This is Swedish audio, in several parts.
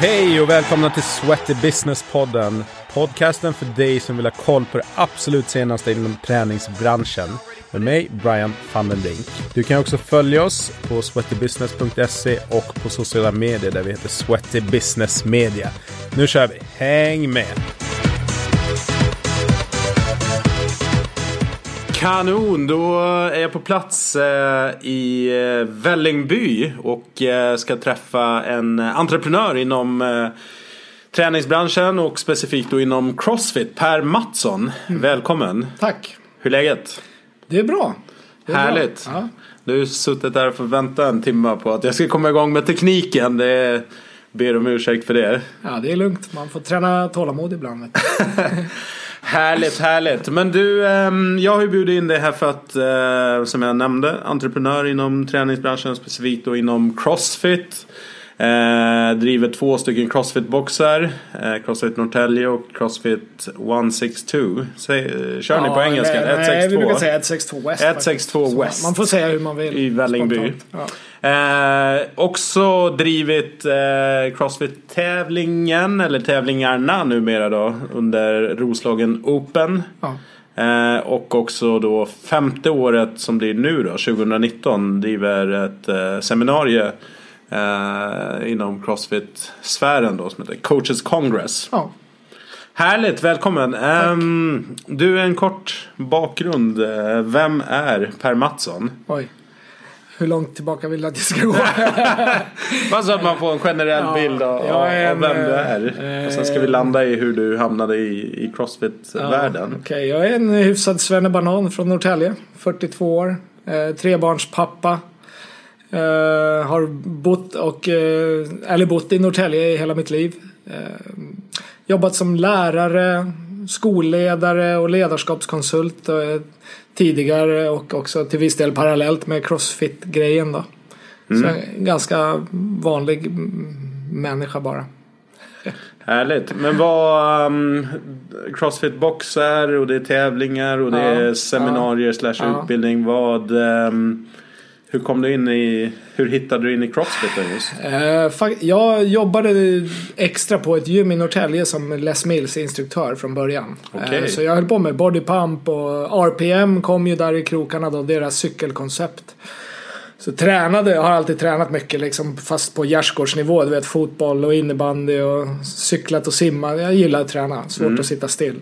Hej och välkomna till Sweaty Business-podden. Podcasten för dig som vill ha koll på det absolut senaste inom träningsbranschen. Med mig, Brian van den Brink. Du kan också följa oss på sweatybusiness.se och på sociala medier där vi heter Sweaty Business Media. Nu kör vi! Häng med! Kanon, då är jag på plats eh, i eh, Vällingby och eh, ska träffa en entreprenör inom träningsbranschen och specifikt då inom Crossfit, Per Mattsson. Välkommen! Tack. Hur är läget? Det är bra. Det är Härligt! Bra. Ja. Du har suttit där och vänta en timme på att jag ska komma igång med tekniken. Det är, ber om ursäkt för det. ja, det är lugnt. Man får träna tålamod ibland. Härligt, härligt. Men du, ehm, jag har ju bjudit in dig här för att, eh, som jag nämnde, entreprenör inom träningsbranschen, specifikt då inom Crossfit. Eh, driver två stycken Crossfit-boxar. Eh, Crossfit Norrtälje och Crossfit 162. Säg, eh, kör ni på Ja, engelska? nej, Nej, vi 162. brukar säga 162 West. 162 faktiskt. Så West. Man får säga hur man vill. I Vällingby. Ja. Eh, också drivit eh, Crossfit-tävlingen, eller tävlingarna numera då, under Roslagen Open. Ja. Eh, och också då femte året som blir nu då, 2019, driver ett seminarium eh, inom Crossfit-sfären då som heter Coaches Congress. Ja. Härligt, välkommen! Ehm, du, en kort bakgrund. Eh, Vem är Per Mattsson? Oj. Hur långt tillbaka vill du att jag ska gå? Bara så att man får en generell Ja, bild av, är av vem en, du är. eh, och sen ska vi landa i hur du hamnade i, i Crossfit-världen. Okej, jag är en hyfsad svennebanan från Norrtälje. 42 år. Eh, trebarnspappa. Eh, har bott, och, eh, eller bott i Norrtälje i hela mitt liv. Eh, jobbat som lärare, skolledare och ledarskapskonsult tidigare och också till viss del parallellt med crossfit-grejen då. Så jag är en ganska vanlig mm, människa bara. Härligt. Men vad um, Crossfit-boxar och det är tävlingar och det Ja, är seminarier slash ja. utbildning. Vad, um, hur kom du in i, hur hittade du in i Crossfiten just? Eh, jag jobbade extra på ett gym i Norrtälje som Les Mills instruktör från början. Okej. Eh, så jag höll på med bodypump och RPM kom ju där i krokarna då, deras cykelkoncept. Så tränade, jag har alltid tränat mycket liksom fast på gärdsgårdsnivå. Du vet fotboll och innebandy och cyklat och simmat. Jag gillar att träna, svårt att sitta still.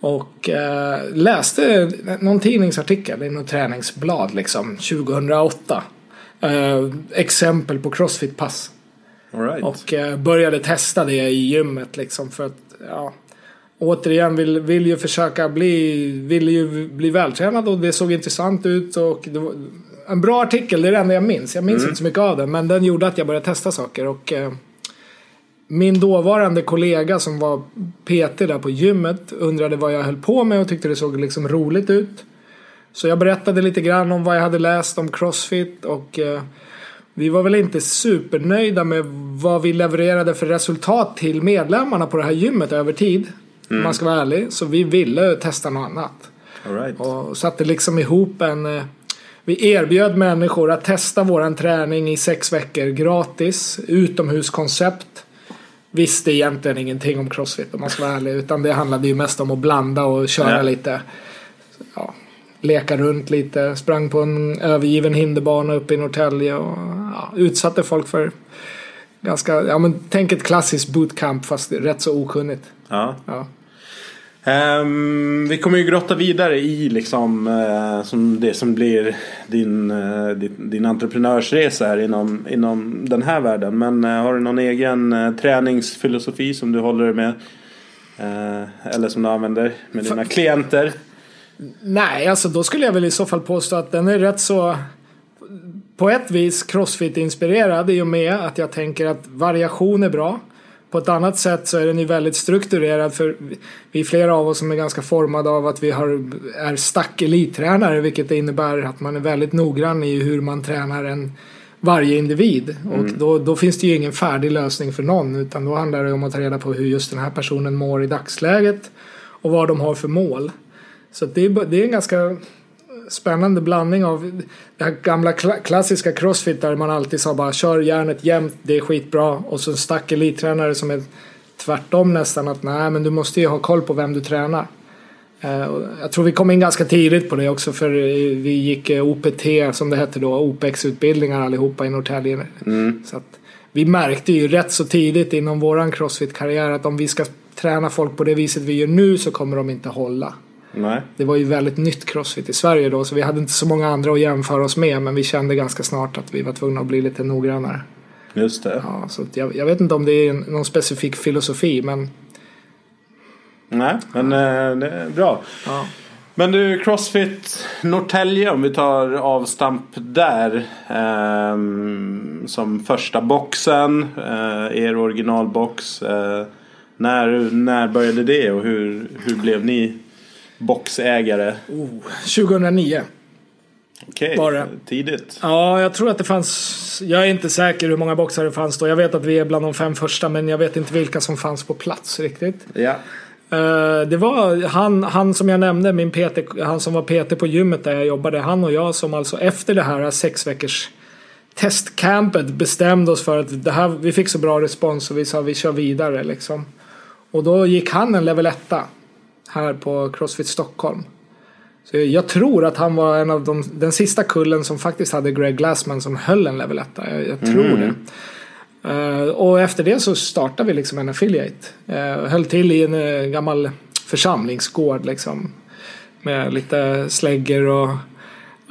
Och eh, läste någon tidningsartikel i något träningsblad liksom 2008. Eh, exempel på crossfit-pass. Right. Och eh, började testa det i gymmet liksom för att ja, Återigen vill, vill ju försöka bli, vill ju bli vältränad och det såg intressant ut och var en bra artikel, det är det enda jag minns. Jag minns inte så mycket av den men den gjorde att jag började testa saker och eh, min dåvarande kollega som var PT där på gymmet undrade vad jag höll på med och tyckte det såg liksom roligt ut. Så jag berättade lite grann om vad jag hade läst om Crossfit och eh, vi var väl inte supernöjda med vad vi levererade för resultat till medlemmarna på det här gymmet över tid. Om man ska vara ärlig. Så vi ville testa något annat. Right. Och satte liksom ihop en... eh, Vi erbjöd människor att testa våran träning i sex veckor gratis. Utomhuskoncept. Visste egentligen ingenting om crossfit om man ska vara ärlig. Utan det handlade ju mest om att blanda och köra Ja. lite. Ja, leka runt lite. Sprang på en övergiven hinderbana uppe i Norrtälje. Och ja, utsatte folk för ganska... Ja men tänk ett klassiskt bootcamp fast rätt så okunnigt. Ja. Ja. Ehm, vi kommer ju grotta vidare i liksom eh, som det som blir din, eh, din, din entreprenörsresa här inom, inom den här världen. Men eh, har du någon egen träningsfilosofi som du håller med? Eller som du använder med dina klienter? Nej, alltså då skulle jag väl i så fall påstå att den är rätt så på ett vis crossfit-inspirerad i och med att jag tänker att variation är bra. På ett annat sätt så är den ju väldigt strukturerad för vi är flera av oss som är ganska formade av att vi har, är stack elittränare vilket innebär att man är väldigt noggrann i hur man tränar en varje individ. Och då, då finns det ju ingen färdig lösning för någon utan då handlar det om att ta reda på hur just den här personen mår i dagsläget och vad de har för mål. Så det, är, det är en ganska spännande blandning av det här gamla kla klassiska crossfit där man alltid sa bara kör järnet jämt, det är skitbra. Och så stack elittränare som är tvärtom nästan att nej men du måste ju ha koll på vem du tränar. Uh, jag tror vi kom in ganska tidigt på det också för vi gick uh, OPT som det hette då, OPEX-utbildningar allihopa i Norrtälje. Mm. Så vi märkte ju rätt så tidigt inom våran crossfit-karriär att om vi ska träna folk på det viset vi gör nu så kommer de inte hålla. Nej. Det var ju väldigt nytt crossfit i Sverige då så vi hade inte så många andra att jämföra oss med men vi kände ganska snart att vi var tvungna att bli lite noggrannare. Just det. Ja, så jag, jag vet inte om det är någon specifik filosofi men Nej, men eh, det är bra. ja. Men du, Crossfit Norrtälje om vi tar avstamp där. ehm, som första boxen, eh, er originalbox. Eh, när, när började det och hur, hur blev ni boxägare? oh, 2009. Okej, det? tidigt. Ja, jag tror att det fanns. Jag är inte säker hur många boxar det fanns då. Jag vet att vi är bland de fem första men jag vet inte vilka som fanns på plats riktigt. Ja. Eh, det var han, han som jag nämnde, min PT, han som var PT på gymmet där jag jobbade. Han och jag som alltså efter det här sex veckors testcampet bestämde oss för att det här, vi fick så bra respons och vi sa vi kör vidare liksom. Och då gick han en level 1 här på Crossfit Stockholm. Så jag tror att han var en av de, den sista kullen som faktiskt hade Greg Glassman som höll en level 1 jag, jag tror Mm. det. Eh, och efter det så startade vi liksom en affiliate. Uh, höll till i en eh, gammal församlingsgård liksom. Med lite släggor och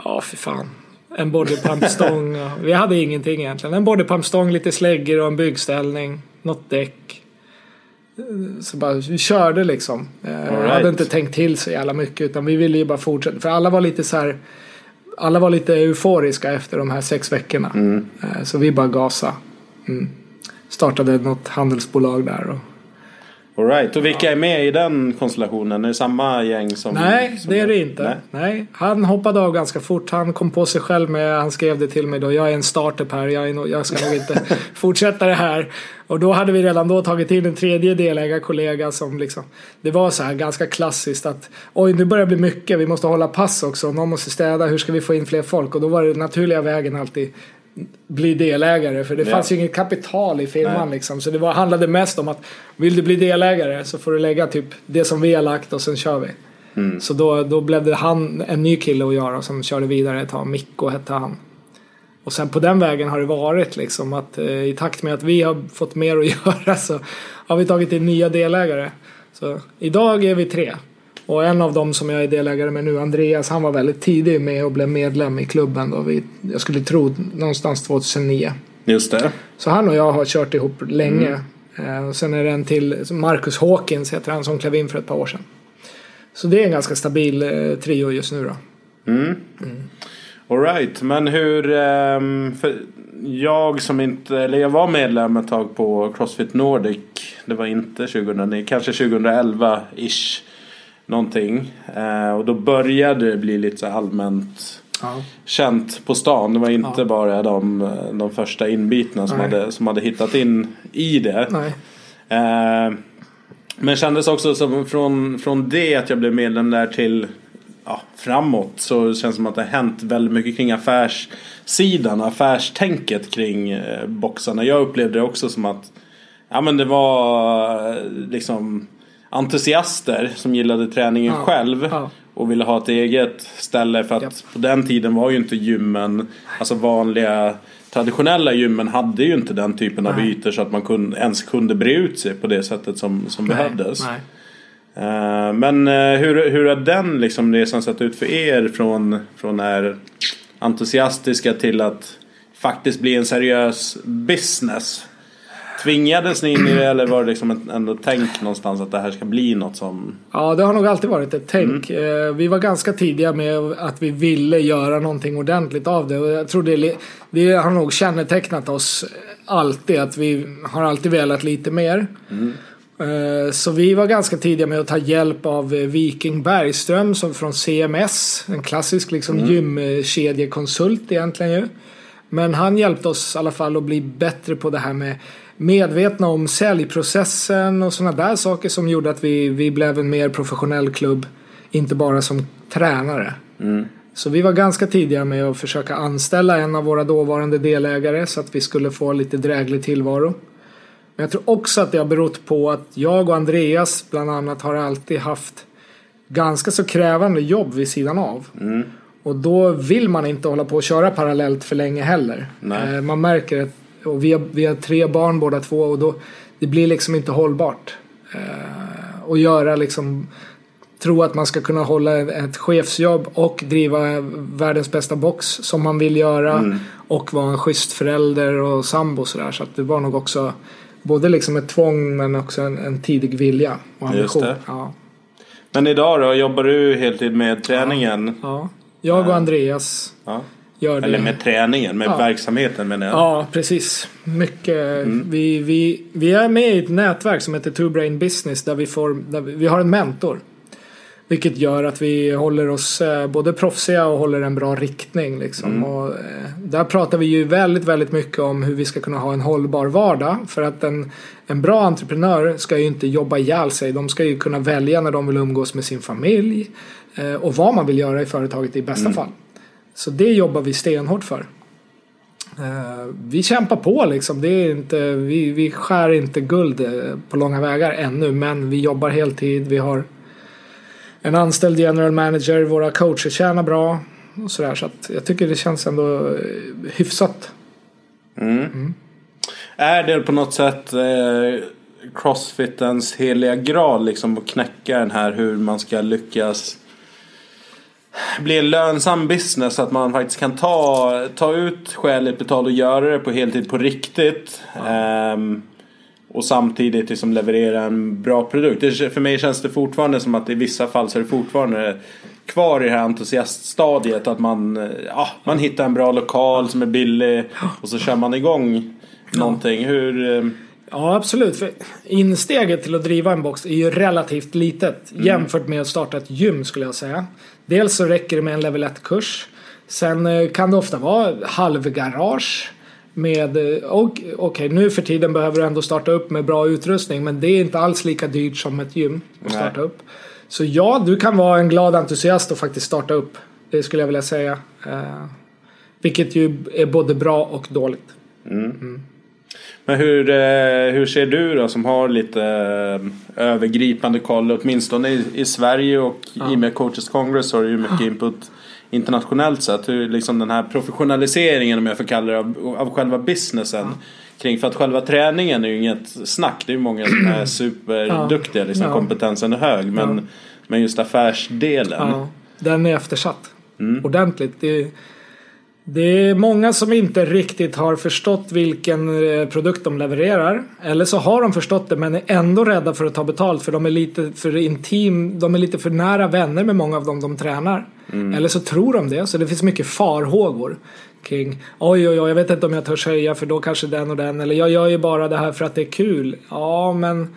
ja, fy fan. En bodypumpstång. vi hade ingenting egentligen. En bodypumpstång, lite släggor och en byggställning. Något däck. Eh, Så bara, vi körde liksom. All right. Hade inte tänkt till så jävla mycket utan vi ville ju bara fortsätta. För alla var lite så här. Alla var lite euforiska efter de här sex veckorna. Mm. Eh, Så vi bara gasa. Mm. Startade något handelsbolag där. Och... All right. Och vilka är med i den konstellationen? Är det samma gäng som... Nej, som det är det inte. Nej. Nej. Han hoppade av ganska fort. Han kom på sig själv med, han skrev det till mig då. Jag är en startup här. Jag, nog, jag ska nog inte fortsätta det här. Och då hade vi redan då tagit in en tredje delägarkollega som liksom. Det var så här ganska klassiskt att oj nu börjar det bli mycket. Vi måste hålla pass också. Någon måste städa. Hur ska vi få in fler folk? Och då var det naturliga vägen alltid bli delägare för det Ja. fanns ju inget kapital i firman Nej. liksom. Så det var, handlade mest om att vill du bli delägare så får du lägga typ det som vi har lagt och sen kör vi. Mm. Så då, då blev det han, en ny kille att göra som körde vidare ett tag. Mikko hette han. Och sen på den vägen har det varit liksom att eh, i takt med att vi har fått mer att göra så har vi tagit in nya delägare. Så idag är vi tre. Och en av dem som jag är delägare med nu, Andreas, han var väldigt tidig med och blev medlem i klubben då. Vi, jag skulle tro någonstans 2009. Just det. Så han och jag har kört ihop länge. Eh, och sen är det en till, Marcus Hawkins heter han, som klev in för ett par år sedan. Så det är en ganska stabil eh, trio just nu då. Mm. Alright, men hur... ehm, för jag som inte... Eller jag var medlem ett tag på Crossfit Nordic. Det var inte 2009, kanske 2011-ish. Någonting. Eh, och då började det bli lite så allmänt Ja. känt på stan. Det var inte Ja. bara de, de första inbitna som Nej. hade, som hade hittat in i det. Nej. Eh, men kändes också som från, från det att jag blev medlem där till ja, framåt så känns det som att det har hänt väldigt mycket kring affärssidan, affärstänket kring eh, boxarna. Jag upplevde det också som att ja, men det var eh, liksom entusiaster som gillade träningen Ja, själv ja. och ville ha ett eget ställe för att Japp. på den tiden var ju inte gymmen, alltså vanliga traditionella gymmen hade ju inte den typen av Nej. ytor så att man kunde, ens kunde bre ut sig på det sättet som, som behövdes. Nej. Eh, men eh, hur, hur har den liksom resan sett ut för er från, från är entusiastiska till att faktiskt bli en seriös business? Tvingades ni in i det eller var det liksom ett- ändå tänk någonstans att det här ska bli något som... Ja, det har nog alltid varit ett tänk. Mm. Eh, Vi var ganska tidiga med att vi ville göra någonting ordentligt av det. Och jag tror det, det har nog kännetecknat oss alltid. Att vi har alltid velat lite mer. Eh, Så vi var ganska tidiga med att ta hjälp av eh, Viking Bergström som från CMS. En klassisk liksom gymkedjekonsult egentligen ju. Men han hjälpte oss i alla fall att bli bättre på det här med medvetna om säljprocessen och sådana där saker som gjorde att vi, vi blev en mer professionell klubb. Inte bara som tränare. Så vi var ganska tidiga med att försöka anställa en av våra dåvarande delägare så att vi skulle få lite dräglig tillvaro. Men jag tror också att det har berott på att jag och Andreas bland annat har alltid haft ganska så krävande jobb vid sidan av. Mm. Och då vill man inte hålla på och köra parallellt för länge heller. Nej. Eh, Man märker att och vi, har, vi har tre barn båda två och då det blir liksom inte hållbart. Eh, och göra liksom tro att man ska kunna hålla ett chefsjobb och driva världens bästa box som man vill göra och vara en schysst förälder och sambo sådär. Så att det var nog också både liksom ett tvång men också en, en tidig vilja och Just ambition. det. Ja. Men idag då, jobbar du heltid med träningen? Ja. Jag och Andreas Ja. gör det. Eller med träningen, med Ja. verksamheten menar jag. Ja, precis. Mycket. Mm. Vi, vi, vi är med i ett nätverk som heter Two Brain Business där vi, får, där vi, vi har en mentor. Vilket gör att vi håller oss eh, både proffsiga och håller en bra riktning. Liksom. Mm. Och, eh, där pratar vi ju väldigt, väldigt mycket om hur vi ska kunna ha en hållbar vardag. För att en, en bra entreprenör ska ju inte jobba ihjäl sig. De ska ju kunna välja när de vill umgås med sin familj. Eh, och vad man vill göra i företaget i bästa Mm. fall. Så det jobbar vi stenhårt för. Vi kämpar på liksom. Det är inte, vi, vi skär inte guld på långa vägar ännu. Men vi jobbar heltid. Vi har en anställd general manager. Våra coacher tjänar bra. Och sådär. Så att jag tycker det känns ändå eh, hyfsat. Är det på något sätt eh, crossfitens heliga graal liksom att knäcka den här hur man ska lyckas bli en lönsam business så att man faktiskt kan ta, ta ut skäligt betalt och göra det på heltid på riktigt. Ehm, och samtidigt liksom leverera en bra produkt. Det, för mig känns det fortfarande som att i vissa fall så är det fortfarande kvar i det här entusiaststadiet. Att man, eh, ja, man hittar en bra lokal som är billig och så kör man igång någonting. Hur... eh, Ja, absolut. För insteget till att driva en box är ju relativt litet jämfört med att starta ett gym skulle jag säga. Dels så räcker det med en level 1-kurs. Sen eh, kan det ofta vara halvgarage. Med, eh, och okej nu för tiden behöver du ändå starta upp med bra utrustning men det är inte alls lika dyrt som ett gym att Nej. starta upp. Så ja, du kan vara en glad entusiast och faktiskt starta upp. Det skulle jag vilja säga. Eh, vilket ju är både bra och dåligt. Men hur, eh, hur ser du då som har lite eh, övergripande koll åtminstone i, i Sverige och i och med Coaches Congress har du ju mycket input internationellt sett. Hur liksom den här professionaliseringen om jag får kalla det av, av själva businessen kring för att själva träningen är ju inget snack. Det är ju många som är superduktiga, liksom, Ja. kompetensen är hög. Men, Ja. men just affärsdelen. Ja, den är eftersatt. Mm. Ordentligt. Det, det är många som inte riktigt har förstått vilken eh, produkt de levererar. Eller så har de förstått det men är ändå rädda för att ta betalt för de är lite för intim, de är lite för nära vänner med många av dem de tränar. Mm. Eller så tror de det. Så det finns mycket farhågor kring oj oj oj jag vet inte om jag törs höja för då kanske den och den. Eller jag gör ju bara det här för att det är kul. Ja men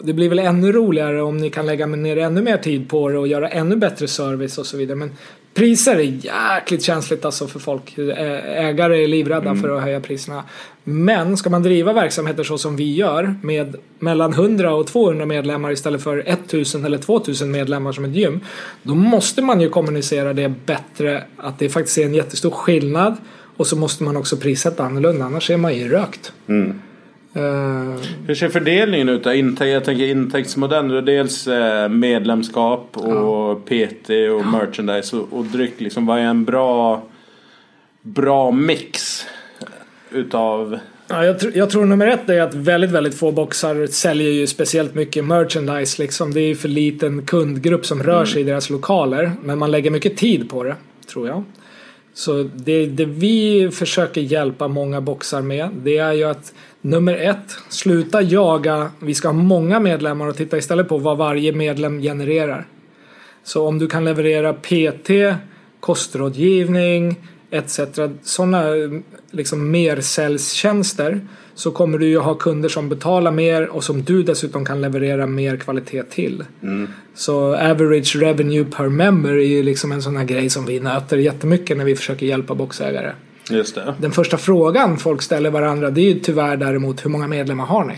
det blir väl ännu roligare om ni kan lägga ner ännu mer tid på det och göra ännu bättre service och så vidare. Men priser är jäkligt känsligt alltså för folk. Ägare är livrädda för att höja priserna. Men ska man driva verksamheter så som vi gör med mellan 100 och 200 medlemmar istället för 1000 eller 2000 medlemmar som ett gym. Då måste man ju kommunicera det bättre att det faktiskt är en jättestor skillnad. Och så måste man också prissätta annorlunda annars är man ju rökt. Mm. Eh, Hur ser fördelningen ut? jag tänker intäktsmodellen. Dels eh, medlemskap och PT och merchandise och, dryck. Liksom, vad är en bra, bra mix utav... Ja, jag, tr- jag tror nummer ett är att väldigt, väldigt få boxar säljer ju speciellt mycket merchandise. Liksom. Det är ju för liten kundgrupp som rör sig i deras lokaler. Men man lägger mycket tid på det, tror jag. Så det, det vi försöker hjälpa många boxar med, det är ju att nummer ett, sluta jaga. Vi ska ha många medlemmar och titta istället på vad varje medlem genererar. Så om du kan leverera PT, kostrådgivning etc. Sådana liksom mersäljstjänster så kommer du ju ha kunder som betalar mer och som du dessutom kan leverera mer kvalitet till. Så average revenue per member är ju liksom en sån här grej som vi nöter jättemycket när vi försöker hjälpa boxägare. Just det. Den första frågan folk ställer varandra det är ju tyvärr däremot hur många medlemmar har ni?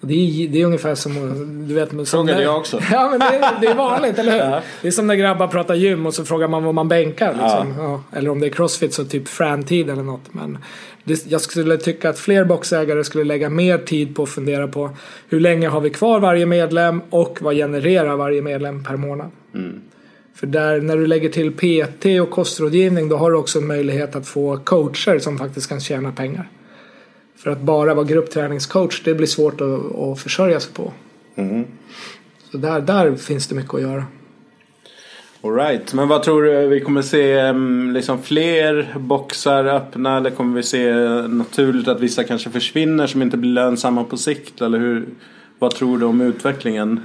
Och Det är, det är ungefär som du vet. Som Frågade jag också. Ja men det, är- det är vanligt, eller hur? Ja. Det är som när grabbar pratar gym och så frågar man vad man bänkar. Liksom. Ja. Eller om det är crossfit så typ frantid eller något. Men det, jag skulle tycka att fler boxägare skulle lägga mer tid på att fundera på hur länge har vi kvar varje medlem och vad genererar varje medlem per månad. För där, när du lägger till PT och kostrådgivning då har du också en möjlighet att få coacher som faktiskt kan tjäna pengar. För att bara vara gruppträningscoach det blir svårt att, att försörja sig på. Så där, där finns det mycket att göra. Alright, men vad tror du? Vi kommer se liksom fler boxar öppna eller kommer vi se naturligt att vissa kanske försvinner som inte blir lönsamma på sikt? Eller hur, vad tror du om utvecklingen?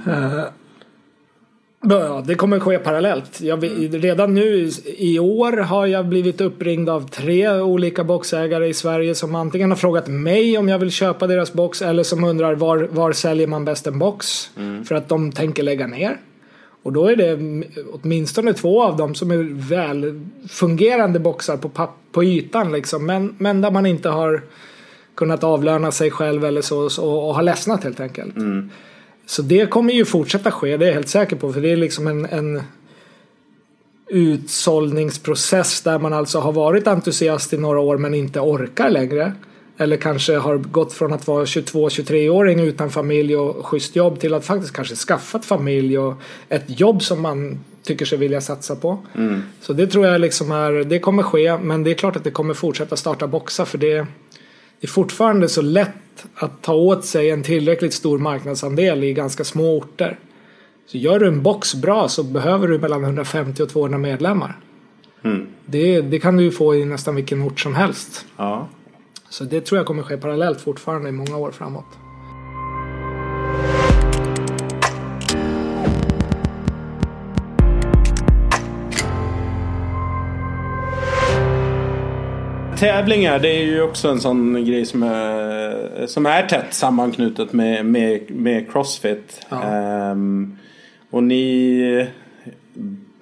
Ja, det kommer ske parallellt. Jag, vet- redan nu i år har jag blivit uppringd av tre olika boxägare i Sverige som antingen har frågat mig om jag vill köpa deras box eller som undrar var, var säljer man bäst en box? För att de tänker lägga ner. Och då är det åtminstone två av dem som är väl fungerande boxar på, papp, på ytan liksom. Men, men där man inte har kunnat avlöna sig själv eller så, så och har ledsnat helt enkelt. Så det kommer ju fortsätta ske, det är jag helt säker på. För det är liksom en, en utsållningsprocess där man alltså har varit entusiast i några år men inte orkar längre. Eller kanske har gått från att vara 22-23-åring utan familj och schysst jobb till att faktiskt kanske skaffat familj och ett jobb som man tycker sig vilja satsa på. Så det tror jag liksom är, det kommer ske men det är klart att det kommer fortsätta starta boxar för det det är fortfarande så lätt att ta åt sig en tillräckligt stor marknadsandel i ganska små orter. Så gör du en box bra så behöver du mellan 150 och 200 medlemmar. Mm. Det, det kan du ju få i nästan vilken ort som helst. Ja. Så det tror jag kommer ske parallellt fortfarande i många år framåt. Tävlingar det är ju också en sån grej som är, som är tätt sammanknutet med, med, med Crossfit. Ja. Ehm, och ni,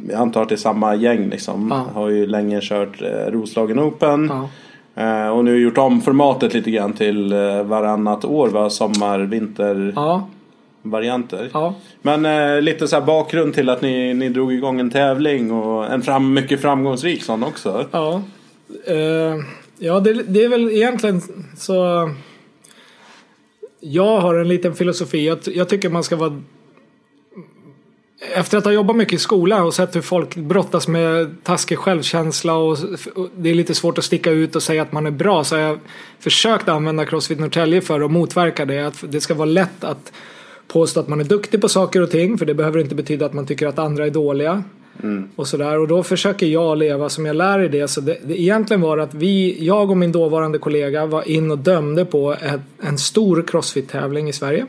jag antar att det är samma gäng liksom, Ja. har ju länge kört eh, Roslagen Open. Ja. Eh, och nu gjort om formatet lite grann till eh, varannat år va? Sommar, vinter Ja, varianter. ja. Men eh, lite så här bakgrund till att ni, ni drog igång en tävling och en fram, mycket framgångsrik sån också. Ja, Uh, ja det, det är väl egentligen så. Jag har en liten filosofi. Jag, jag tycker man ska vara. Efter att ha jobbat mycket i skolan och sett hur folk brottas med taskig självkänsla och, och det är lite svårt att sticka ut och säga att man är bra så har jag försökt använda Crossfit Norrtälje för att motverka det. Att det ska vara lätt att påstå att man är duktig på saker och ting för det behöver inte betyda att man tycker att andra är dåliga. Och sådär. Och då försöker jag leva som jag lär i det. Så det, det egentligen var att vi, jag och min dåvarande kollega var in och dömde på ett, en stor crossfit-tävling i Sverige.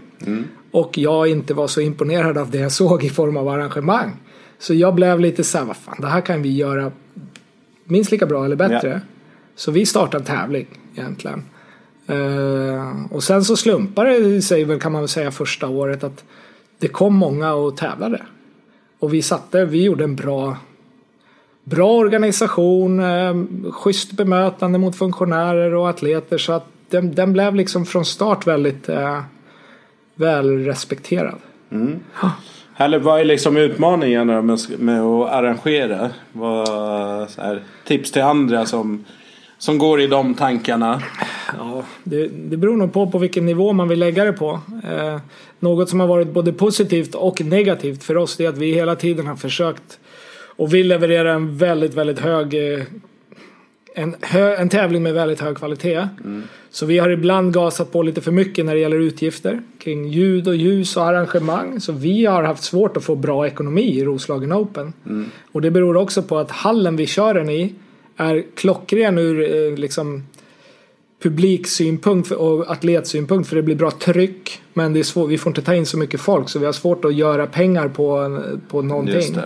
Och jag inte var så imponerad av det jag såg i form av arrangemang. Så jag blev lite så här, vad fan, det här kan vi göra minst lika bra eller bättre. Ja. Så vi startade en tävling egentligen. Eh, och sen så slumpade det sig väl kan man väl säga första året att det kom många och tävlade. Och vi satte, vi gjorde en bra Bra organisation, eh, schysst bemötande mot funktionärer och atleter så att den, den blev liksom från start väldigt eh, väl respekterad. Eller vad är liksom utmaningen med, med att arrangera? Vad, här, tips till andra som, som går i de tankarna. Ja, det, det beror nog på på vilken nivå man vill lägga det på. Eh, något som har varit både positivt och negativt för oss är att vi hela tiden har försökt och vill leverera en väldigt, väldigt hög eh, en, hö, en tävling med väldigt hög kvalitet. Så vi har ibland gasat på lite för mycket när det gäller utgifter kring ljud och ljus och arrangemang. Så vi har haft svårt att få bra ekonomi i Roslagen Open. Och det beror också på att hallen vi kör den i är klockren ur eh, liksom publiksynpunkt och atletsynpunkt för det blir bra tryck. Men det är svårt, vi får inte ta in så mycket folk så vi har svårt att göra pengar på, på någonting.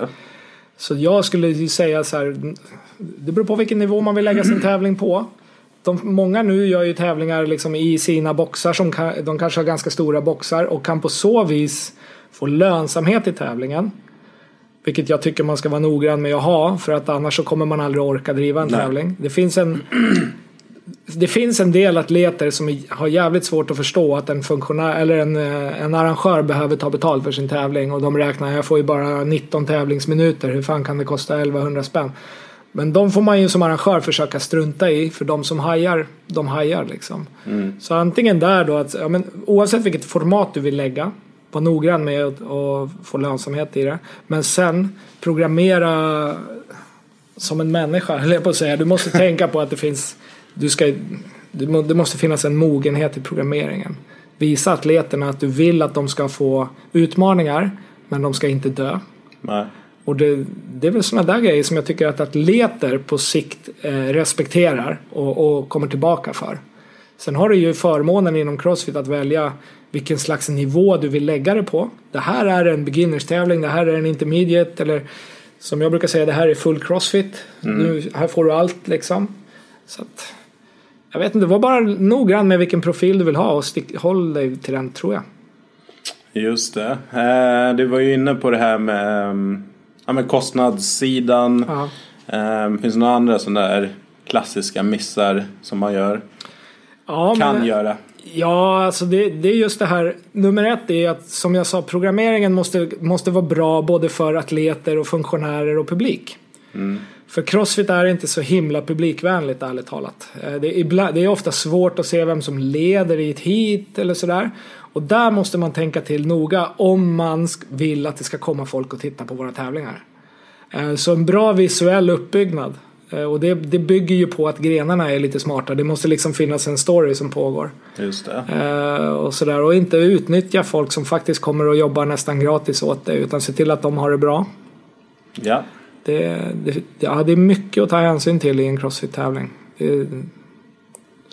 Så jag skulle ju säga så här. Det beror på vilken nivå man vill lägga sin tävling på. De, många nu gör ju tävlingar liksom i sina boxar som kan, de kanske har ganska stora boxar och kan på så vis få lönsamhet i tävlingen. Vilket jag tycker man ska vara noggrann med att ha för att annars så kommer man aldrig orka driva en Nej. tävling. Det finns en det finns en del atleter som har jävligt svårt att förstå att en funktionär eller en, eh, en arrangör behöver ta betalt för sin tävling och de räknar jag får ju bara 19 tävlingsminuter. Hur fan kan det kosta 1100 spänn? Men de får man ju som arrangör försöka strunta i för de som hajar, de hajar liksom. Mm. Så antingen där då att, ja, men, oavsett vilket format du vill lägga, var noggrann med att, få lönsamhet i det. Men sen programmera som en människa, jag på att säga. Du måste tänka på att det finns, du ska, det måste finnas en mogenhet i programmeringen. Visa atleterna att du vill att de ska få utmaningar, men de ska inte dö. Nej. Och det, det är väl sådana där grejer som jag tycker att atleter på sikt eh, respekterar och, och, kommer tillbaka för. Sen har du ju förmånen inom Crossfit att välja vilken slags nivå du vill lägga det på. Det här är en beginners tävling, det här är en intermediate eller som jag brukar säga, det här är full Crossfit. Mm. Nu, här får du allt liksom. Så att, jag vet inte, var bara noggrann med vilken profil du vill ha och stick, håll dig till den tror jag. Just det. Eh, du var ju inne på det här med um ja, men kostnadssidan. Um, finns det några andra sådana där klassiska missar som man gör? Ja, kan men, göra? Ja, alltså det, det, är just det här. Nummer ett är att som jag sa, programmeringen måste, måste vara bra både för atleter och funktionärer och publik. Mm. För crossfit är inte så himla publikvänligt ärligt talat. Eh, det är, ibland, det är ofta svårt att se vem som leder i ett hit eller sådär. Och där måste man tänka till noga om man vill att det ska komma folk och titta på våra tävlingar. Eh, så en bra visuell uppbyggnad. Eh, och det, det bygger ju på att grenarna är lite smarta. Det måste liksom finnas en story som pågår. Just det. Eh, och sådär. Och inte utnyttja folk som faktiskt kommer och jobbar nästan gratis åt dig. Utan se till att de har det bra. Ja. Det, det, ja, det är mycket att ta hänsyn till i en crossfit-tävling.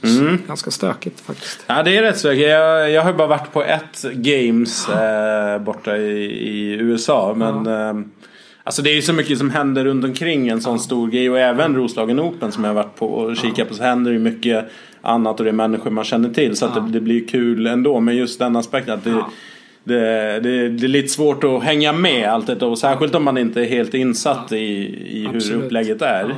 Mm. Ganska stökigt faktiskt. Ja det är rätt stökigt. Jag, jag har bara varit på ett games eh, borta i, i, USA. Men ja. eh, Alltså det är ju så mycket som händer runt omkring en sån stor grej. Och även Roslagen Open som jag har varit på och kikat på. Så händer det ju mycket annat och det är människor man känner till. Så att det, det, blir kul ändå. Men just den aspekten att det, det, det, det, är lite svårt att hänga med allt detta. Och särskilt om man inte är helt insatt i, i hur upplägget är.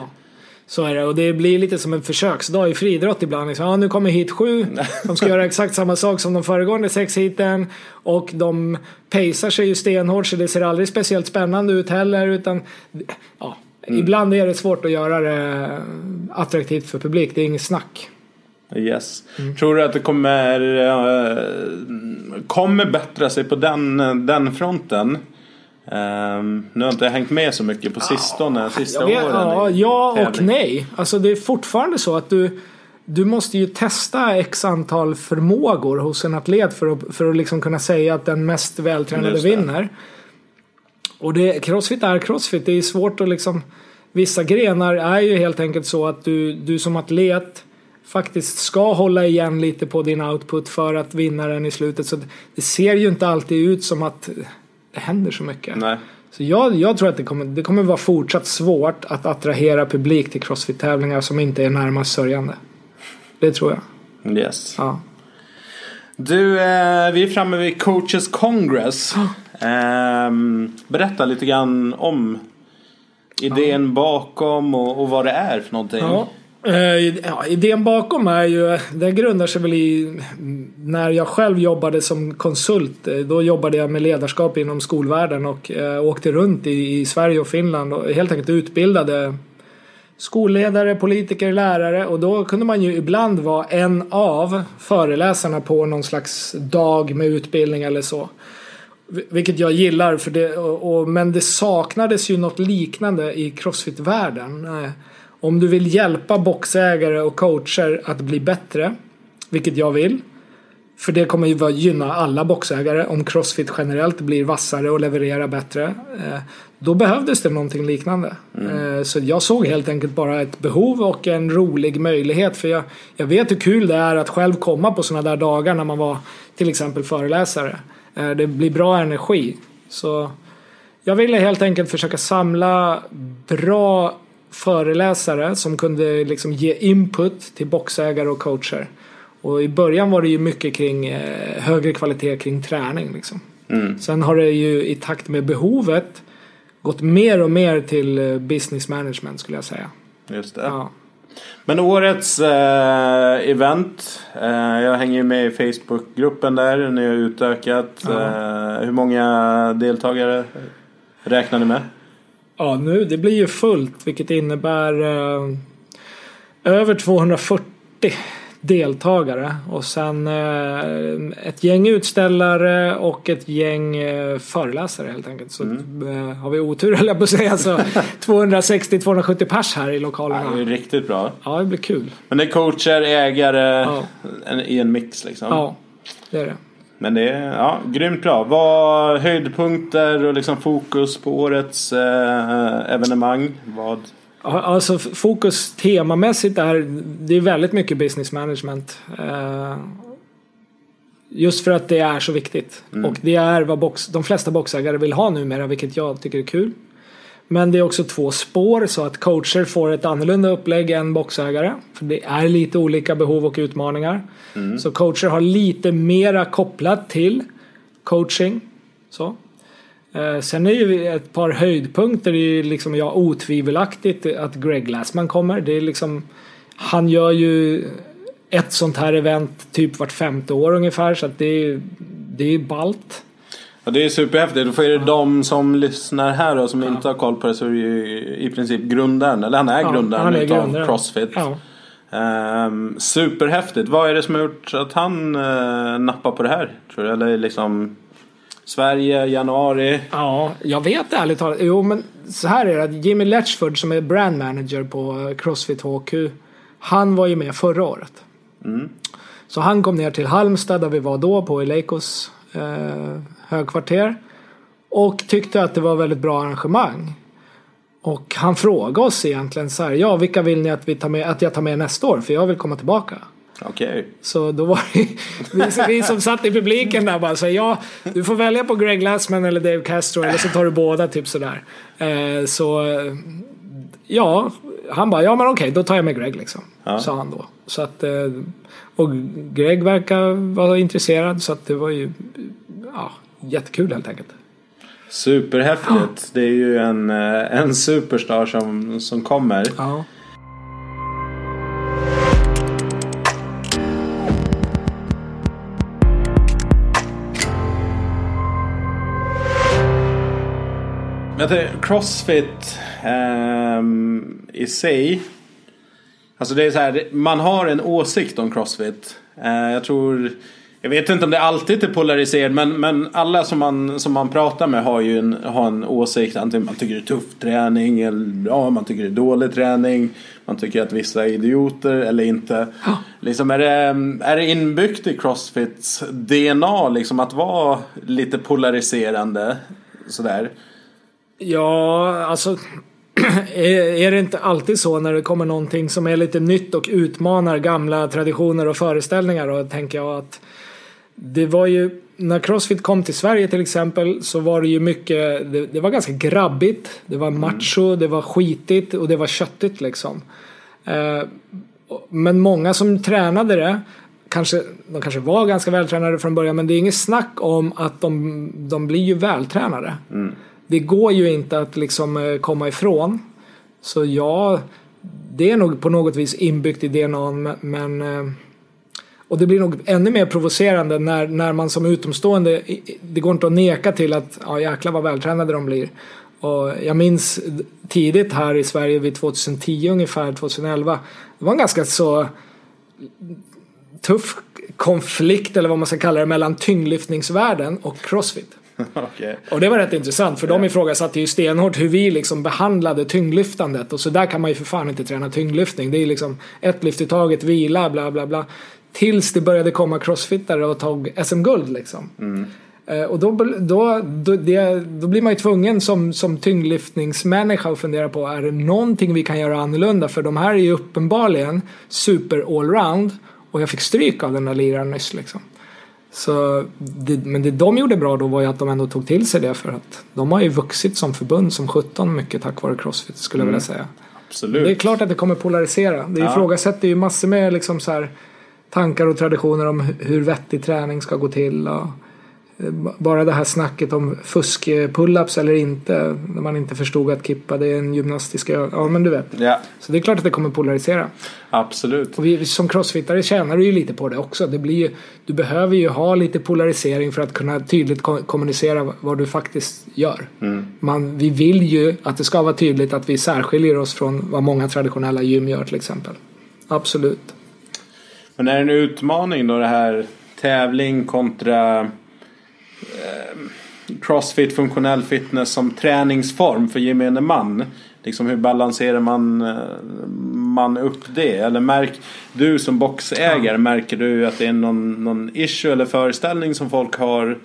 Så är det och det blir lite som en försöksdag i friidrott ibland. Liksom, ja, nu kommer hit sju. De ska göra exakt samma sak som de föregående sex hiten. Och de pacear sig ju stenhårt så det ser aldrig speciellt spännande ut heller. Utan, ja, mm. Ibland är det svårt att göra det attraktivt för publik. Det är inget snack. Yes. Mm. Tror du att det kommer, äh, kommer bättra sig på den, den fronten? Um, nu har jag inte hängt med så mycket på sistone, sista vet, åren. Ja, ja och nej. Alltså det är fortfarande så att du du måste ju testa x antal förmågor hos en atlet för att, för att liksom kunna säga att den mest vältränade vinner. Och det, crossfit är crossfit. Det är svårt att liksom... Vissa grenar är ju helt enkelt så att du, du som atlet faktiskt ska hålla igen lite på din output för att vinna den i slutet. Så det ser ju inte alltid ut som att det händer så mycket. Nej. Så jag, jag tror att det kommer, det kommer vara fortsatt svårt att attrahera publik till crossfit-tävlingar som inte är närmast sörjande. Det tror jag. Yes. Ja. Du, eh, vi är framme vid Coaches Congress. Eh, berätta lite grann om idén ja. bakom och, och, vad det är för någonting. Ja. Eh, ja, idén bakom är ju, det grundar sig väl i när jag själv jobbade som konsult. Eh, då jobbade jag med ledarskap inom skolvärlden och eh, åkte runt i, i, Sverige och Finland och helt enkelt utbildade skolledare, politiker, lärare och då kunde man ju ibland vara en av föreläsarna på någon slags dag med utbildning eller så. Vilket jag gillar, för det, och, och men det saknades ju något liknande i crossfit-världen. Om du vill hjälpa boxägare och coacher att bli bättre, vilket jag vill, för det kommer ju gynna alla boxägare om Crossfit generellt blir vassare och levererar bättre. Eh, då behövdes det någonting liknande. Mm. Eh, så jag såg helt enkelt bara ett behov och en rolig möjlighet. För jag, jag vet hur kul det är att själv komma på sådana där dagar när man var till exempel föreläsare. Eh, det blir bra energi. Så jag ville helt enkelt försöka samla bra föreläsare som kunde liksom ge input till boxägare och coacher. Och i början var det ju mycket kring eh, högre kvalitet kring träning. Liksom. Mm. Sen har det ju i takt med behovet gått mer och mer till eh, business management skulle jag säga. Just det. Ja. Men årets eh, event. Eh, jag hänger ju med i Facebookgruppen där. Ni har utökat. Eh, hur många deltagare räknar ni med? Ja, nu det blir ju fullt vilket innebär eh, över 240 deltagare och sen eh, ett gäng utställare och ett gäng eh, föreläsare helt enkelt. Så eh, har vi otur höll jag på att säga så 260-270 pers här i Det är lokalerna. ju riktigt bra. Ja, det blir kul. Men det är coacher, ägare Ja. en, i en mix liksom. Ja, det är det. Men det är ja, grymt bra. Vad höjdpunkter och liksom fokus på årets eh, evenemang? Vad? Alltså fokus temamässigt är det är väldigt mycket business management. Eh, just för att det är så viktigt. Och det är vad box, de flesta boxägare vill ha numera vilket jag tycker är kul. Men det är också två spår så att coacher får ett annorlunda upplägg än boxägare. För det är lite olika behov och utmaningar. Så coacher har lite mera kopplat till coaching. Så. Eh, sen är ju ett par höjdpunkter det är ju liksom ja, otvivelaktigt att Greg Glassman kommer. Det är liksom, han gör ju ett sånt här event typ vart femte år ungefär så att det är, det är ballt. Ja, det är superhäftigt. För är det de som lyssnar här och som inte har koll på det så är det ju i princip grundaren, eller han är Ja, grundaren han är utav grundaren. Crossfit. Ja. Ehm, superhäftigt. Vad är det som har gjort att han uh, nappar på det här? Tror du? Eller liksom Sverige, januari. Ja, jag vet ärligt talat. Jo, men så här är det. att Jimmy Letchford som är brand manager på eh, Crossfit HQ. Han var ju med förra året. Så han kom ner till Halmstad där vi var då på Eleikos eh, högkvarter. Och tyckte att det var väldigt bra arrangemang. Och han frågade oss egentligen så här. Ja, vilka vill ni att, vi tar med, att jag tar med nästa år? För jag vill komma tillbaka. Okej. Så då var det vi, vi som satt i publiken där bara så här, ja, du får välja på Greg Glassman eller Dave Castro eller så tar du båda typ sådär. Eh, så eh, ja, han bara, ja men okej, då tar jag med Greg liksom. Ja. Sa han då. Så att, eh, och Greg verkar vara intresserad så att det var ju ja, jättekul helt enkelt. Superhäftigt. Det är ju en, eh, en superstar som, som kommer. Ja. Jag tänker, Crossfit ehm, i sig. Alltså det är så här, man har en åsikt om Crossfit. Eh, jag tror, jag vet inte om det alltid är polariserad men, men alla som man, som man pratar med har ju en, har en åsikt. Antingen man tycker det är tuff träning eller ja, man tycker det är dålig träning. Man tycker att vissa är idioter eller inte. Liksom är, det, är det inbyggt i Crossfits DNA liksom att vara lite polariserande? Sådär. Ja, alltså är är det inte alltid så när det kommer någonting som är lite nytt och utmanar gamla traditioner och föreställningar då tänker jag att det var ju när Crossfit kom till Sverige till exempel så var det ju mycket det, det var ganska grabbigt. Det var macho, det var skitigt och det var köttigt liksom. Eh, men många som tränade det kanske, de kanske var ganska vältränade från början men det är inget snack om att de, de blir ju vältränade. Det går ju inte att liksom eh, komma ifrån. Så ja, det är nog på något vis inbyggt i DNA men- men eh, och det blir nog ännu mer provocerande när, när man som utomstående det går inte att neka till att ja jäklar vad vältränade de blir. Och jag minns tidigt här i Sverige vid 2010 ungefär, 2011. Det var en ganska så tuff konflikt eller vad man ska kalla det mellan tyngdlyftningsvärlden och crossfit. Okej. Och det var rätt intressant för de ifrågasatte ju stenhårt hur vi liksom behandlade tyngdlyftandet och så där kan man ju för fan inte träna tyngdlyftning. Det är liksom ett lyft i taget, vila, bla bla bla. Tills det började komma crossfittare och tog SM-guld liksom. Eh, Och då, då, då, det, då blir man ju tvungen som, som tyngdlyftningsmänniska att fundera på är det någonting vi kan göra annorlunda för de här är ju uppenbarligen super allround och jag fick stryk av den där liraren nyss liksom. Så det, men det de gjorde bra då var ju att de ändå tog till sig det för att de har ju vuxit som förbund som 17 mycket tack vare Crossfit skulle jag vilja säga. Absolut. Det är klart att det kommer polarisera. Det Ja. ifrågasätter ju massor med liksom så här tankar och traditioner om hu- hur vettig träning ska gå till och bara det här snacket om fusk pull-ups eller inte. När man inte förstod att kippa det är en gymnastisk Ja men du vet. Ja. Så det är klart att det kommer polarisera. Absolut. Och vi, som crossfittare tjänar du ju lite på det också. Det blir ju, du behöver ju ha lite polarisering för att kunna tydligt kommunicera vad du faktiskt gör. Mm. Man, vi vill ju att det ska vara tydligt att vi särskiljer oss från vad många traditionella gym gör till exempel. Absolut. Men är det en utmaning då det här tävling kontra crossfit, funktionell fitness som träningsform för gemene man? Liksom hur balanserar man, eh, man upp det? Eller märk, du som boxägare, märker du att det är någon, någon issue eller föreställning som folk har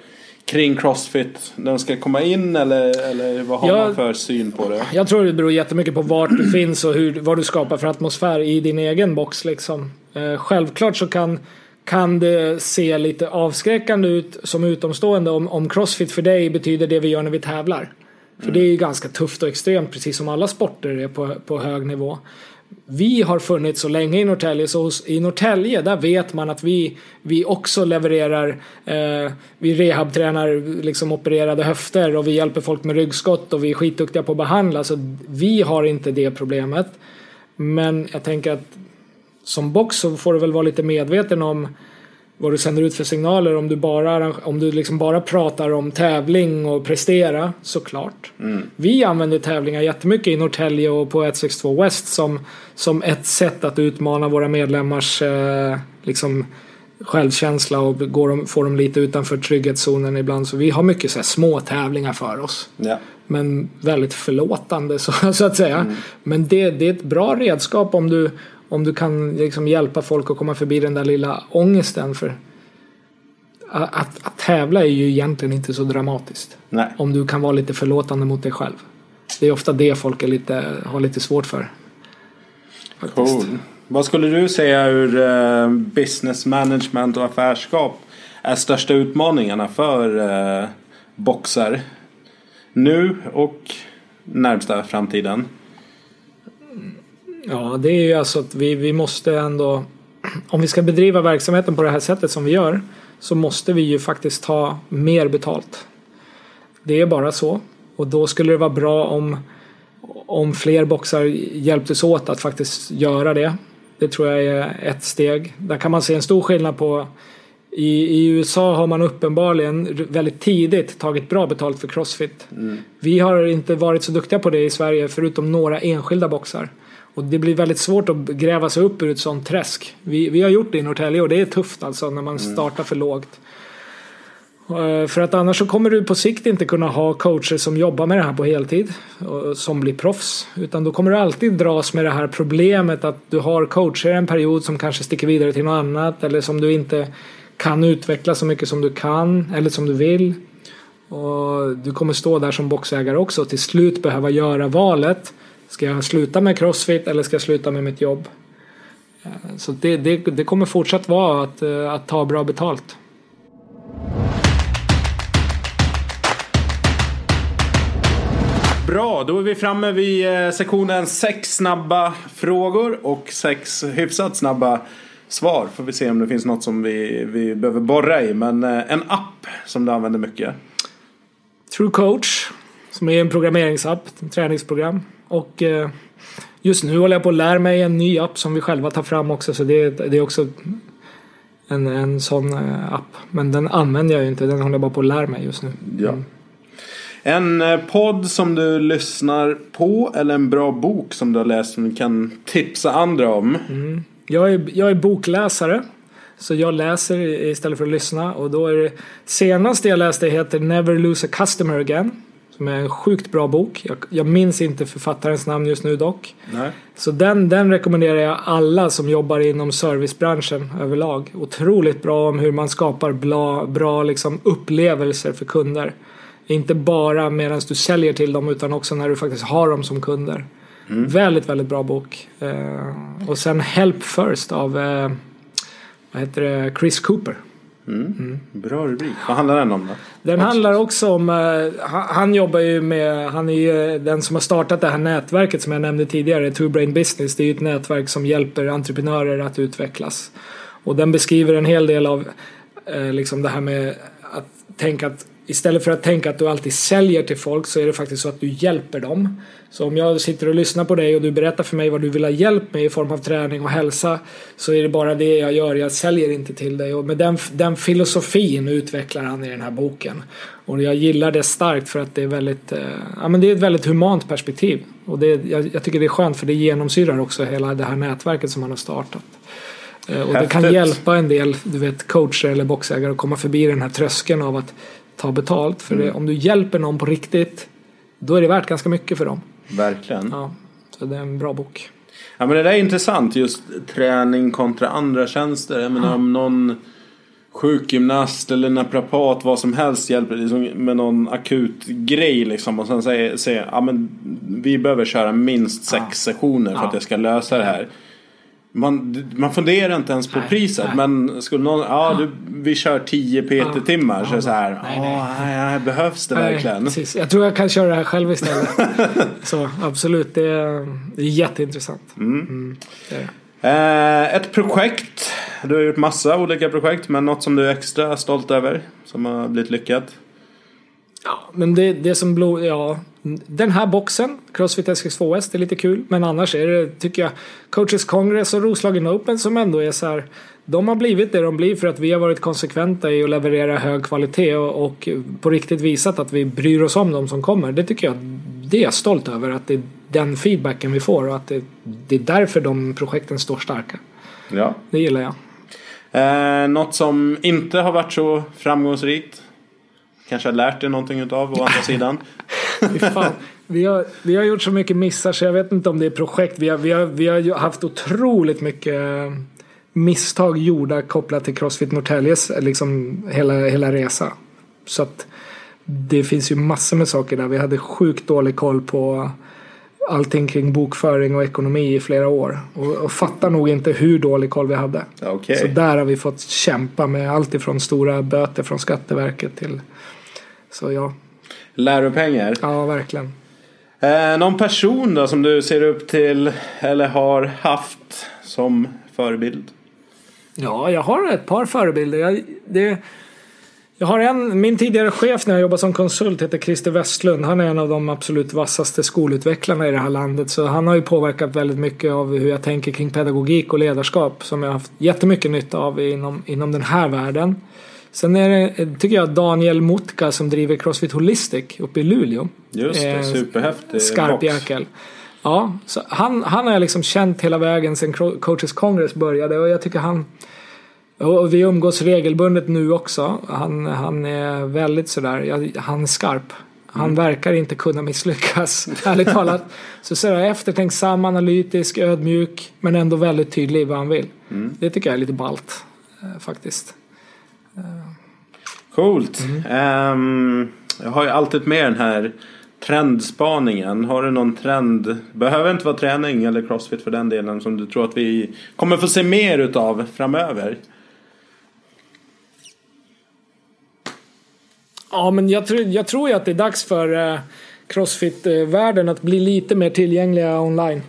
kring crossfit när de ska komma in eller, eller vad har jag, man för syn på det? Jag tror det beror jättemycket på vart du finns och hur, vad du skapar för atmosfär i din egen box liksom. Eh, självklart så kan kan det se lite avskräckande ut som utomstående om, om crossfit för dig betyder det vi gör när vi tävlar. För mm. det är ju ganska tufft och extremt precis som alla sporter är på, på hög nivå. Vi har funnits så länge i Norrtälje så hos, i Norrtälje där vet man att vi, vi också levererar eh, Vi rehabtränar liksom opererade höfter och vi hjälper folk med ryggskott och vi är skitduktiga på att behandla så vi har inte det problemet. Men jag tänker att som box så får du väl vara lite medveten om vad du sänder ut för signaler om du bara, om du liksom bara pratar om tävling och prestera såklart. Mm. Vi använder tävlingar jättemycket i Norrtälje och på 162 West som, som ett sätt att utmana våra medlemmars eh, liksom, självkänsla och går de, får dem lite utanför trygghetszonen ibland. Så vi har mycket så här, små tävlingar för oss. Ja. Men väldigt förlåtande så, så att säga. Mm. Men det, det är ett bra redskap om du om du kan liksom hjälpa folk att komma förbi den där lilla ångesten. För att, att, tävla är ju egentligen inte så dramatiskt. Nej. Om du kan vara lite förlåtande mot dig själv. Det är ofta det folk är lite, har lite svårt för. Cool. Vad skulle du säga ur uh, business management och affärskap är största utmaningarna för uh, boxar nu och närmsta framtiden? Ja, det är ju alltså att vi, vi måste ändå om vi ska bedriva verksamheten på det här sättet som vi gör så måste vi ju faktiskt ta mer betalt. Det är bara så. Och då skulle det vara bra om, om fler boxar hjälptes åt att faktiskt göra det. Det tror jag är ett steg. Där kan man se en stor skillnad på i, I USA har man uppenbarligen väldigt tidigt tagit bra betalt för Crossfit. Mm. Vi har inte varit så duktiga på det i Sverige förutom några enskilda boxar. Och det blir väldigt svårt att gräva sig upp ur ett sånt träsk. Vi, vi har gjort det i Norrtälje och det är tufft alltså när man mm. startar för lågt. Eh, för att annars så kommer du på sikt inte kunna ha coacher som jobbar med det här på heltid. Som blir proffs. Utan då kommer du alltid dras med det här problemet att du har coacher en period som kanske sticker vidare till något annat. Eller som du inte kan utveckla så mycket som du kan eller som du vill. Och du kommer stå där som boxägare också och till slut behöva göra valet. Ska jag sluta med crossfit eller ska jag sluta med mitt jobb? Eh, så det, det, det kommer fortsatt vara att, eh, att ta bra betalt. Bra, då är vi framme vid eh, sektionen sex snabba frågor och sex hyfsat snabba svar. Får vi se om det finns något som vi, vi behöver borra i. Men en app som du använder mycket? True Coach, som är en programmeringsapp, ett träningsprogram. Och eh, just nu håller jag på att lära mig en ny app som vi själva tar fram också. Så det, det är också en, en sån eh, app. Men den använder jag ju inte. Den håller jag bara på att lära mig just nu. Ja. En eh, podd som du lyssnar på eller en bra bok som du har läst som du kan tipsa andra om? Mm. Jag, är, jag är bokläsare. Så jag läser istället för att lyssna och då är det senaste jag läste heter Never Lose a Customer Again. Som är en sjukt bra bok. Jag, jag minns inte författarens namn just nu dock. Nej. Så den, den rekommenderar jag alla som jobbar inom servicebranschen överlag. Otroligt bra om hur man skapar bra, bra liksom upplevelser för kunder. Inte bara medan du säljer till dem utan också när du faktiskt har dem som kunder. Mm. Väldigt, väldigt bra bok. Eh, och sen Help First av eh, vad heter det? Chris Cooper. Mm. Mm. Bra rubrik. Vad handlar den om då? Den handlar också om, uh, han jobbar ju med, han är ju eh, den som har startat det här nätverket som jag nämnde tidigare, Two Brain Business. Det är ju ett nätverk som hjälper entreprenörer att utvecklas. Och den beskriver en hel del av uh, liksom det här med att tänka att istället för att tänka att du alltid säljer till folk så är det faktiskt så att du hjälper dem. Så om jag sitter och lyssnar på dig och du berättar för mig vad du vill ha hjälp med i form av träning och hälsa så är det bara det jag gör. Jag säljer inte till dig. Och med den, den filosofin utvecklar han i den här boken. Och jag gillar det starkt för att det är väldigt, eh, ja men det är ett väldigt humant perspektiv. Och det, jag, jag tycker det är skönt för det genomsyrar också hela det här nätverket som han har startat. Eh, och det kan Häftigt. hjälpa en del du vet, coacher eller boxägare att komma förbi den här tröskeln av att ta betalt. För det, om du hjälper någon på riktigt då är det värt ganska mycket för dem. Verkligen. Ja, så det är en bra bok. Ja men det där är intressant just träning kontra andra tjänster. Jag menar om någon sjukgymnast eller naprapat vad som helst hjälper liksom med någon akut grej liksom och sen säger, säger ja men vi behöver köra minst sex Ja. sessioner för Ja. att jag ska lösa det här. Man, man funderar inte ens på Nej, priset nej. men skulle någon, ja du, vi kör 10 PT-timmar så är det så här, Nej, nej. nej, nej, behövs det Nej, verkligen? precis. Jag tror jag kan köra det här själv istället. så absolut, det är, det är jätteintressant. Mm, det är det. Eh, ett projekt. Du har gjort massa olika projekt men något som du är extra stolt över som har blivit lyckat. Ja, men det, det som blod, ja, den här boxen, Crossfit SX2S, det är lite kul. Men annars är det, tycker jag, Coaches Congress och Roslagen Open som ändå är så här. De har blivit det de blir för att vi har varit konsekventa i att leverera hög kvalitet och, och på riktigt visat att vi bryr oss om de som kommer. Det tycker jag, det är jag stolt över att det är den feedbacken vi får och att det, det är därför de projekten står starka. Ja. Det gillar jag. Eh, något som inte har varit så framgångsrikt. Kanske har lärt dig någonting utav å andra sidan. Fan. Vi har, vi har gjort så mycket missar så jag vet inte om det är projekt. Vi har, vi har, vi har haft otroligt mycket eh, misstag gjorda kopplat till Crossfit Norrtäljes liksom hela, hela resa. Så att det finns ju massor med saker där. Vi hade sjukt dålig koll på allting kring bokföring och ekonomi i flera år. Och, och fattar nog inte hur dålig koll vi hade. Okej. Så där har vi fått kämpa med allt ifrån stora böter från Skatteverket till så ja, Läropengar. ja verkligen. Eh, någon person då som du ser upp till eller har haft som förebild? Ja, jag har ett par förebilder. Jag, det, jag har en, min tidigare chef när jag jobbade som konsult heter Christer Westlund. Han är en av de absolut vassaste skolutvecklarna i det här landet. Så han har ju påverkat väldigt mycket av hur jag tänker kring pedagogik och ledarskap som jag har haft jättemycket nytta av inom, inom den här världen. Sen är det, tycker jag, Daniel Mutka som driver Crossfit Holistic uppe i Luleå. Just det, Eh, superhäftig Skarp jäkel. Ja, så han, han har jag liksom känt hela vägen sedan Coaches Congress började och jag tycker han och vi umgås regelbundet nu också. Han, han är väldigt sådär, jag, han är skarp. Han verkar inte kunna misslyckas, ärligt talat. Så sådär eftertänksam, analytisk, ödmjuk, men ändå väldigt tydlig i vad han vill. Det tycker jag är lite ballt, eh, faktiskt. Coolt. Mm. Um, jag har ju alltid med den här trendspaningen. Har du någon trend? Behöver inte vara träning eller crossfit för den delen som du tror att vi kommer få se mer utav framöver. Ja, men jag tror, jag tror ju att det är dags för eh, Crossfit-världen att bli lite mer tillgängliga online.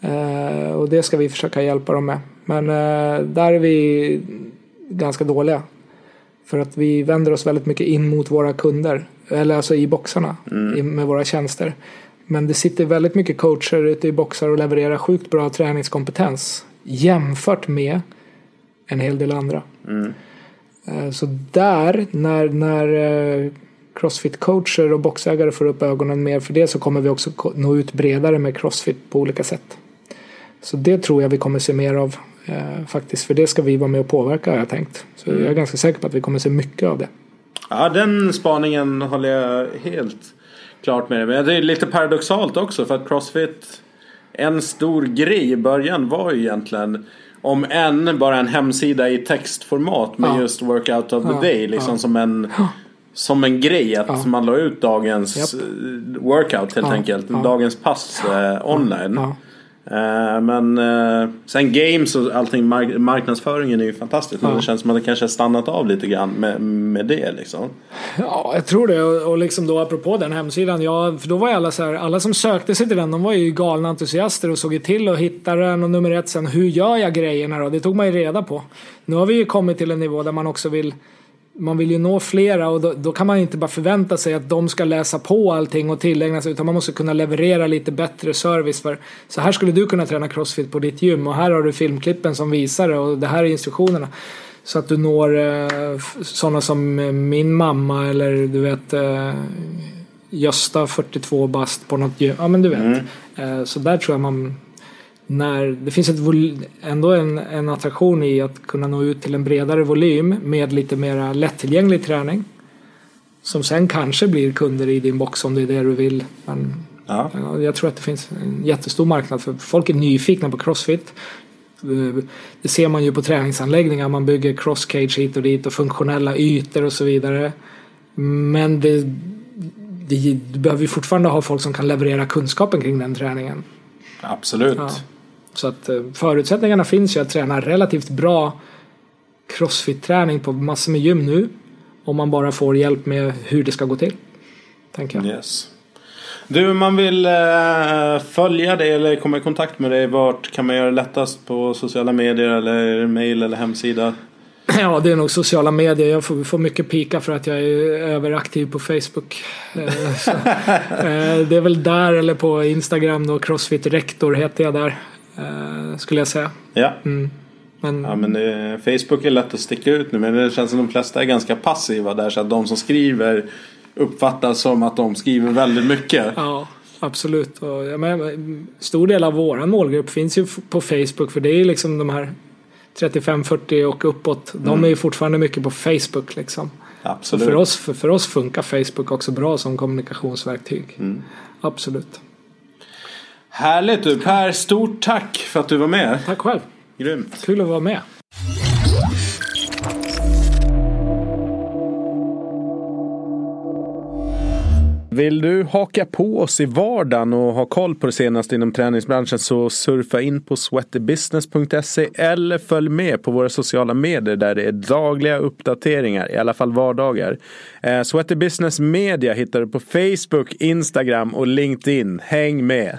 Eh, och det ska vi försöka hjälpa dem med. Men eh, där är vi ganska dåliga. För att vi vänder oss väldigt mycket in mot våra kunder. Eller alltså i boxarna. I, med våra tjänster. Men det sitter väldigt mycket coacher ute i boxar och levererar sjukt bra träningskompetens. Jämfört med en hel del andra. Eh, Så där, när, när eh, crossfit-coacher och boxägare får upp ögonen mer för det så kommer vi också nå ut bredare med crossfit på olika sätt. Så det tror jag vi kommer se mer av eh, faktiskt. För det ska vi vara med och påverka har jag tänkt. Så jag är ganska säker på att vi kommer se mycket av det. Ja, den spaningen håller jag helt klart med dig. Men det är lite paradoxalt också för att Crossfit, en stor grej i början var ju egentligen om än bara en hemsida i textformat med Ja. just workout of the Ja, day. Liksom ja. som en som en grej att man la ut dagens Japp. eh, workout helt enkelt. Dagens pass eh, online. Eh, men eh, sen games och allting, mark- marknadsföringen är ju fantastiskt. Men Ja. det känns som att det kanske har stannat av lite grann med, med det liksom. Ja, jag tror det. Och, och liksom då apropå den hemsidan. Ja, för då var ju alla så här, alla som sökte sig till den, de var ju galna entusiaster och såg ju till att hitta den. Och nummer ett sen, hur gör jag grejerna då? Det tog man ju reda på. Nu har vi ju kommit till en nivå där man också vill man vill ju nå flera och då, då, kan man inte bara förvänta sig att de ska läsa på allting och tillägna sig utan man måste kunna leverera lite bättre service för så här skulle du kunna träna crossfit på ditt gym och här har du filmklippen som visar det och det här är instruktionerna. Så att du når eh, sådana som min mamma eller du vet eh, Gösta 42 bast på något gym. Ja men du vet. Mm. Eh, så där tror jag man när det finns ett ändå en, en attraktion i att kunna nå ut till en bredare volym med lite mer lättillgänglig träning. Som sen kanske blir kunder i din box om det är det du vill. Men ja. Jag tror att det finns en jättestor marknad för folk är nyfikna på crossfit. Det ser man ju på träningsanläggningar. Man bygger crosscage hit och dit och funktionella ytor och så vidare. Men det, det, du behöver ju fortfarande ha folk som kan leverera kunskapen kring den träningen. Absolut. Ja. Så att eh, förutsättningarna finns ju att träna relativt bra crossfit-träning på massor med gym nu. Om man bara får hjälp med hur det ska gå till. Tänker jag. Yes. Du, man vill eh, följa dig eller komma i kontakt med dig. Vart kan man göra det lättast? På sociala medier eller mail eller hemsida? Ja, det är nog sociala medier. Jag får, får mycket pika för att jag är överaktiv på Facebook. Eh, så, det är väl där eller på Instagram då. Crossfit Rektor heter jag där. Eh, skulle jag säga. Ja. Mm. Men... Ja men det, Facebook är lätt att sticka ut nu men det känns som de flesta är ganska passiva där så att de som skriver uppfattas som att de skriver väldigt mycket. Ja absolut. Och, ja, men, stor del av våran målgrupp finns ju på Facebook för det är liksom de här 35-40 och uppåt. Mm. De är ju fortfarande mycket på Facebook liksom. Absolut. för, oss, för, för oss funkar Facebook också bra som kommunikationsverktyg. Mm. Absolut. Härligt du Per, stort tack för att du var med. Tack själv. Grymt. Kul att vara med. Vill du haka på oss i vardagen och ha koll på det senaste inom träningsbranschen så surfa in på sweatybusiness.se eller följ med på våra sociala medier där det är dagliga uppdateringar, i alla fall vardagar. Eh, Sweaty Business Media hittar du på Facebook, Instagram och LinkedIn. Häng med!